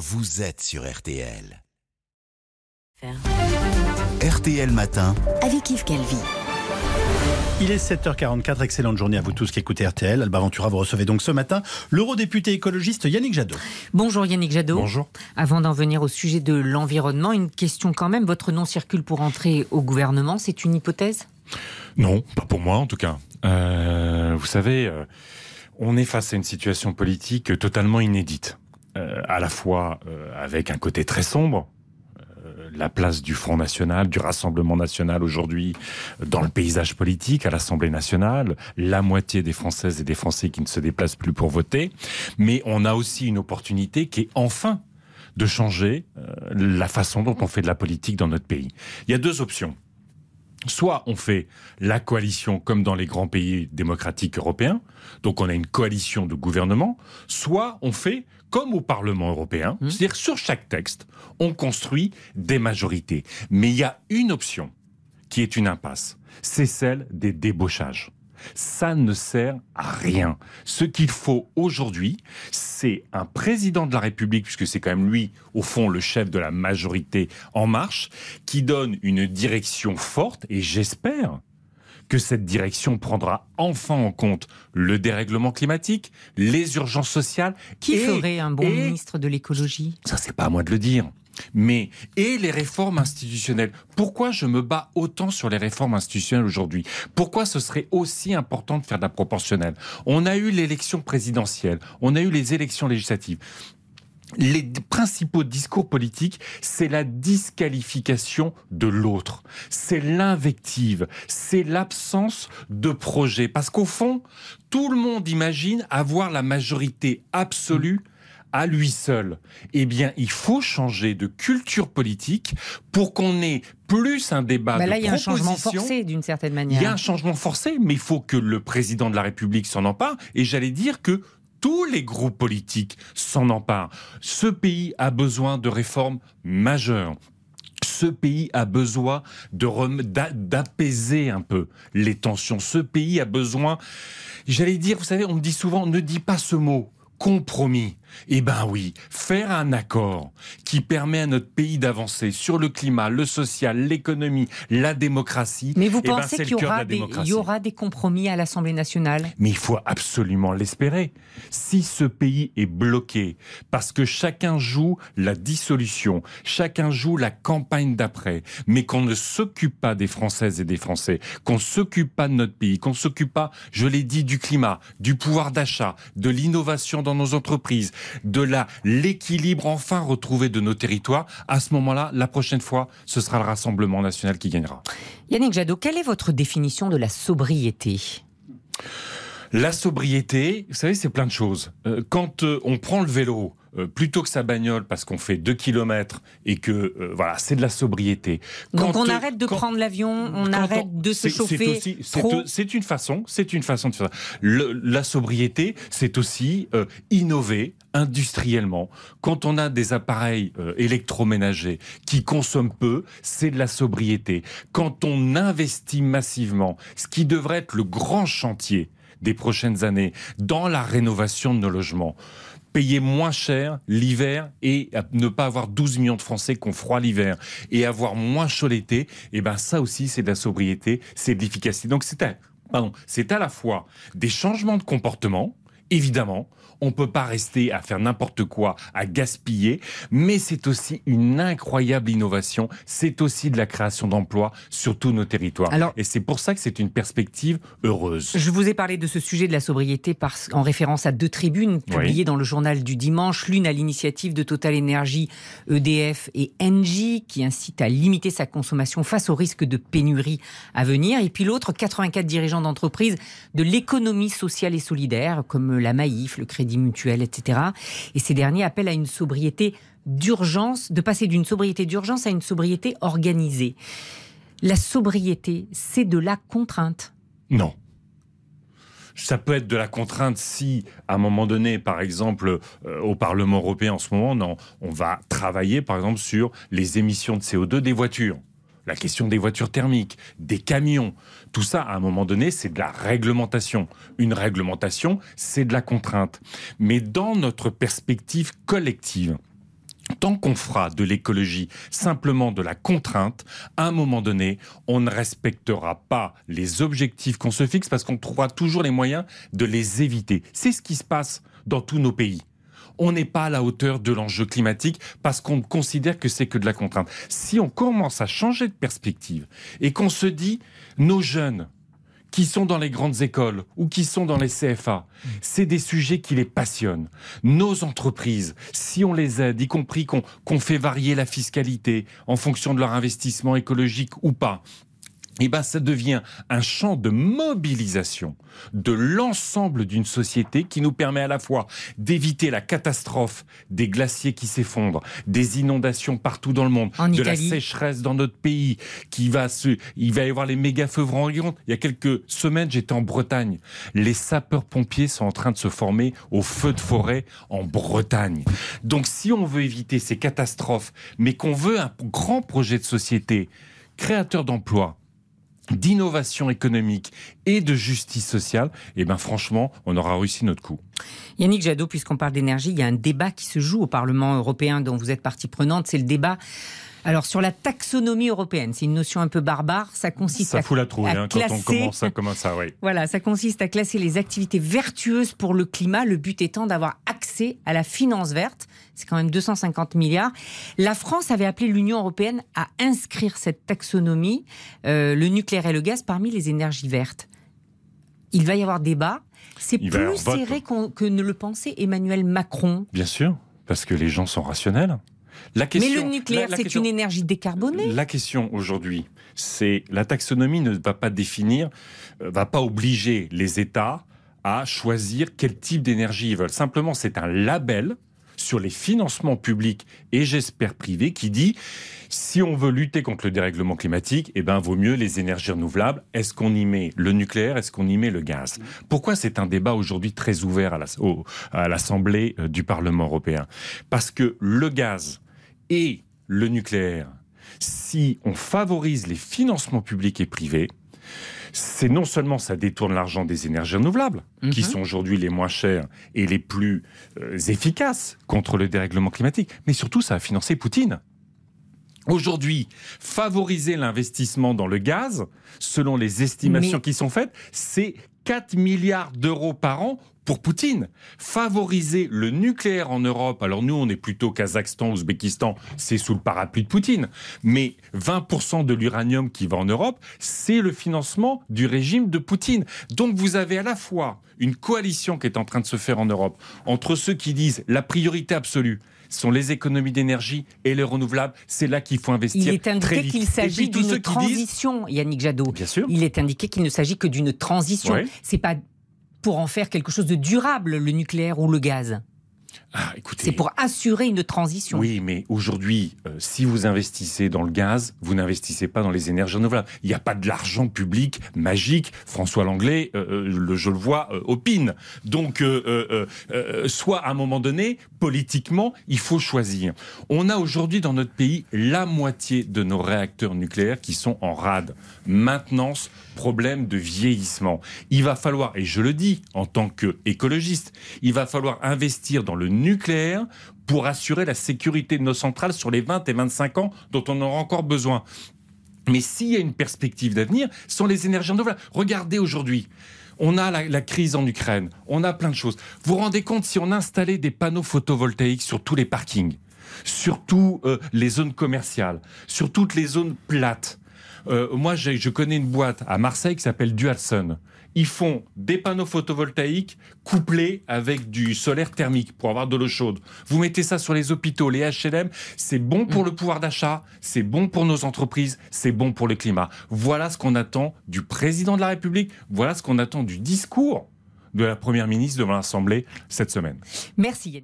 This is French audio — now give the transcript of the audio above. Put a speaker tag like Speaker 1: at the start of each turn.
Speaker 1: vous êtes sur RTL. RTL Matin.
Speaker 2: Avec Yves Calvi.
Speaker 3: Il est 7h44, excellente journée à vous tous qui écoutez RTL. Alba Ventura, vous recevez donc ce matin l'eurodéputé écologiste Yannick Jadot.
Speaker 4: Bonjour Yannick Jadot.
Speaker 3: Bonjour.
Speaker 4: Avant d'en venir au sujet de l'environnement, une question quand même. Votre nom circule pour entrer au gouvernement, c'est une hypothèse?
Speaker 5: Non, pas pour moi en tout cas. Euh, vous savez, euh, on est face à une situation politique totalement inédite. Euh, à la fois euh, avec un côté très sombre, euh, la place du Front National, du Rassemblement National aujourd'hui dans le paysage politique à l'Assemblée nationale, la moitié des Françaises et des Français qui ne se déplacent plus pour voter, mais on a aussi une opportunité qui est enfin de changer la façon dont on fait de la politique dans notre pays. Il y a deux options. Soit on fait la coalition comme dans les grands pays démocratiques européens, donc on a une coalition de gouvernement, soit on fait comme au Parlement européen,
Speaker 4: Mmh.
Speaker 5: c'est-à-dire sur chaque texte, on construit des majorités. Mais il y a une option qui est une impasse, c'est celle des débauchages. Ça ne sert à rien. Ce qu'il faut aujourd'hui, c'est un président de la République, puisque c'est quand même lui, au fond, le chef de la majorité en marche, qui donne une direction forte, et j'espère que cette direction prendra enfin en compte le dérèglement climatique, les urgences sociales.
Speaker 4: Qui
Speaker 5: et-
Speaker 4: ferait un bon
Speaker 5: et-
Speaker 4: ministre de l'écologie?
Speaker 5: Ça, c'est pas à moi de le dire. Mais, et les réformes institutionnelles? Pourquoi je me bats autant sur les réformes institutionnelles aujourd'hui? Pourquoi ce serait aussi important de faire de la proportionnelle? On a eu l'élection présidentielle, on a eu les élections législatives. Les principaux discours politiques, c'est la disqualification de l'autre, c'est l'invective, c'est l'absence de projet. Parce qu'au fond, tout le monde imagine avoir la majorité absolue à lui seul. Eh bien, il faut changer de culture politique pour qu'on ait plus un débat
Speaker 4: Bah
Speaker 5: de
Speaker 4: Là, il y a un changement forcé d'une certaine
Speaker 5: Il
Speaker 4: manière.
Speaker 5: y a un changement forcé, mais il faut que le président de la République s'en empare. Et j'allais dire que tous les groupes politiques s'en emparent. Ce pays a besoin de réformes majeures. Ce pays a besoin d'apaiser un peu les tensions. Ce pays a besoin, j'allais dire, vous savez, on me dit souvent, ne dis pas ce mot, compromis. Eh ben oui, faire un accord qui permet à notre pays d'avancer sur le climat, le social, l'économie, la démocratie.
Speaker 4: Mais vous
Speaker 5: eh ben,
Speaker 4: pensez qu'il y, aura des- il y aura des compromis à l'Assemblée nationale?
Speaker 5: Mais il faut absolument l'espérer. Si ce pays est bloqué parce que chacun joue la dissolution, chacun joue la campagne d'après, mais qu'on ne s'occupe pas des Françaises et des Français, qu'on ne s'occupe pas de notre pays, qu'on ne s'occupe pas, je l'ai dit, du climat, du pouvoir d'achat, de l'innovation dans nos entreprises, de l'équilibre enfin retrouvé de nos territoires, à ce moment-là, la prochaine fois, ce sera le Rassemblement national qui gagnera.
Speaker 4: Yannick Jadot, quelle est votre définition de la sobriété?
Speaker 5: La sobriété, vous savez, c'est plein de choses. Euh, quand euh, on prend le vélo euh, plutôt que sa bagnole parce qu'on fait 2 kilomètres et que euh, voilà, c'est de la sobriété.
Speaker 4: Donc
Speaker 5: Quand,
Speaker 4: on
Speaker 5: euh,
Speaker 4: arrête de
Speaker 5: quand-
Speaker 4: prendre l'avion, on arrête de se chauffer
Speaker 5: c'est une façon, c'est une façon de faire ça. Le- la sobriété, c'est aussi euh, innover industriellement. Quand on a des appareils électroménagers qui consomment peu, c'est de la sobriété. Quand on investit massivement, ce qui devrait être le grand chantier des prochaines années dans la rénovation de nos logements, payer moins cher l'hiver et ne pas avoir 12 millions de Français qui ont froid l'hiver et avoir moins chaud l'été, et ben ça aussi c'est de la sobriété, c'est de l'efficacité. Donc c'est à, pardon, c'est à la fois des changements de comportement, évidemment, on peut pas rester à faire n'importe quoi, à gaspiller, mais c'est aussi une incroyable innovation, c'est aussi de la création d'emplois sur tous nos territoires.
Speaker 4: Alors-
Speaker 5: et c'est pour ça que c'est une perspective heureuse.
Speaker 4: Je vous ai parlé de ce sujet de la sobriété parce, en référence à deux tribunes publiées
Speaker 5: Oui.
Speaker 4: dans le journal du dimanche, l'une à l'initiative de Total Energy, EDF et Engie, qui incite à limiter sa consommation face au risque de pénurie à venir, et puis l'autre, 84 dirigeants d'entreprises de l'économie sociale et solidaire, comme la Maïf, le Crédit Mutuel, etc. Et ces derniers appellent à une sobriété d'urgence, de passer d'une sobriété d'urgence à une sobriété organisée. La sobriété, c'est de la contrainte.
Speaker 5: Non. Ça peut être de la contrainte si, à un moment donné, par exemple, euh, au Parlement européen en ce moment, on va travailler, par exemple, sur les émissions de CO2 des voitures. La question des voitures thermiques, des camions, tout ça, à un moment donné, c'est de la réglementation. Une réglementation, c'est de la contrainte. Mais dans notre perspective collective, Tant qu'on fera de l'écologie simplement de la contrainte, à un moment donné, on ne respectera pas les objectifs qu'on se fixe parce qu'on trouvera toujours les moyens de les éviter. C'est ce qui se passe dans tous nos pays on n'est pas à la hauteur de l'enjeu climatique parce qu'on considère que c'est que de la contrainte. Si on commence à changer de perspective et qu'on se dit, nos jeunes, qui sont dans les grandes écoles ou qui sont dans les CFA. C'est des sujets qui les passionnent. Nos entreprises, si on les aide, y compris qu'on fait varier la fiscalité en fonction de leur investissement écologique ou pas, eh ben, ça devient un champ de mobilisation de l'ensemble d'une société qui nous permet à la fois d'éviter la catastrophe des glaciers qui s'effondrent, des inondations partout dans le monde, de la sécheresse dans notre pays, qui va se, il va y avoir les méga feux Il y a quelques semaines, j'étais en Bretagne. Les sapeurs-pompiers sont en train de se former au feu de forêt en Bretagne. Donc, si on veut éviter ces catastrophes, mais qu'on veut un grand projet de société créateur d'emplois, d'innovation économique et de justice sociale, eh ben franchement, on aura réussi notre coup.
Speaker 4: Yannick Jadot, puisqu'on parle d'énergie, il y a un débat qui se joue au Parlement européen dont vous êtes partie prenante, c'est le débat alors sur la taxonomie européenne, c'est une notion un peu barbare. Ça consiste
Speaker 5: ça fout la trouille hein, quand on commence à ça. Oui.
Speaker 4: Voilà, ça consiste à classer les activités vertueuses pour le climat. Le but étant d'avoir accès à la finance verte. C'est quand même 250 milliards. La France avait appelé l'Union européenne à inscrire cette taxonomie, euh, le nucléaire et le gaz, parmi les énergies vertes. Il va y avoir débat. C'est plus serré que ne le pensait Emmanuel Macron.
Speaker 5: Bien sûr, parce que les gens sont rationnels.
Speaker 4: Mais le nucléaire, c'est une énergie décarbonée.
Speaker 5: La question aujourd'hui, c'est la taxonomie ne va pas définir, euh, va pas obliger les États à choisir quel type d'énergie ils veulent. Simplement, c'est un label sur les financements publics et j'espère privés qui dit si on veut lutter contre le dérèglement climatique, eh ben vaut mieux les énergies renouvelables. Est-ce qu'on y met le nucléaire? Est-ce qu'on y met le gaz? Pourquoi c'est un débat aujourd'hui très ouvert à l'Assemblée euh, du Parlement européen? Parce que le gaz et le nucléaire, si on favorise les financements publics et privés, c'est non seulement ça détourne l'argent des énergies renouvelables, qui mhm. sont aujourd'hui les moins chères et les plus euh, efficaces contre le dérèglement climatique, mais surtout ça a financé Poutine. Aujourd'hui, favoriser l'investissement dans le gaz, selon les estimations qui sont faites, c'est 4 milliards d'euros par an pour Poutine. Favoriser le nucléaire en Europe, alors nous on est plutôt Kazakhstan, Ouzbékistan, c'est sous le parapluie de Poutine, mais 20% de l'uranium qui va en Europe, c'est le financement du régime de Poutine. Donc vous avez à la fois une coalition qui est en train de se faire en Europe entre ceux qui disent la priorité absolue, sont les économies d'énergie et les renouvelables. C'est là qu'il faut investir. Il est indiqué
Speaker 4: qu'il s'agit d'une transition, Yannick Jadot.
Speaker 5: Bien sûr.
Speaker 4: Il est indiqué qu'il ne s'agit que d'une transition. C'est pas pour en faire quelque chose de durable, le nucléaire ou le gaz? Ah, c'est pour assurer une transition.
Speaker 5: Oui, mais aujourd'hui, euh, si vous investissez dans le gaz, vous n'investissez pas dans les énergies renouvelables. Il n'y a pas de l'argent public magique. François Langlais, euh, euh, le, je le vois, opine. Donc, soit à un moment donné, politiquement, il faut choisir. On a aujourd'hui dans notre pays la moitié de nos réacteurs nucléaires qui sont en rade. Maintenance, problème de vieillissement. Il va falloir, et je le dis en tant qu'écologiste, il va falloir investir dans le nucléaire pour assurer la sécurité de nos centrales sur les 20 et 25 ans dont on aura encore besoin. Mais s'il y a une perspective d'avenir, ce sont les énergies renouvelables. Regardez aujourd'hui. On a la, crise en Ukraine, on a plein de choses. Vous vous rendez compte si on installait des panneaux photovoltaïques sur tous les parkings, sur toutes euh, les zones commerciales, sur toutes les zones plates, euh, moi, je connais une boîte à Marseille qui s'appelle Dualsun. Ils font des panneaux photovoltaïques couplés avec du solaire thermique pour avoir de l'eau chaude. Vous mettez ça sur les hôpitaux, les HLM, c'est bon pour le pouvoir d'achat, c'est bon pour nos entreprises, c'est bon pour le climat. Voilà ce qu'on attend du président de la République, voilà ce qu'on attend du discours de la Première ministre devant l'Assemblée cette semaine.
Speaker 4: Merci.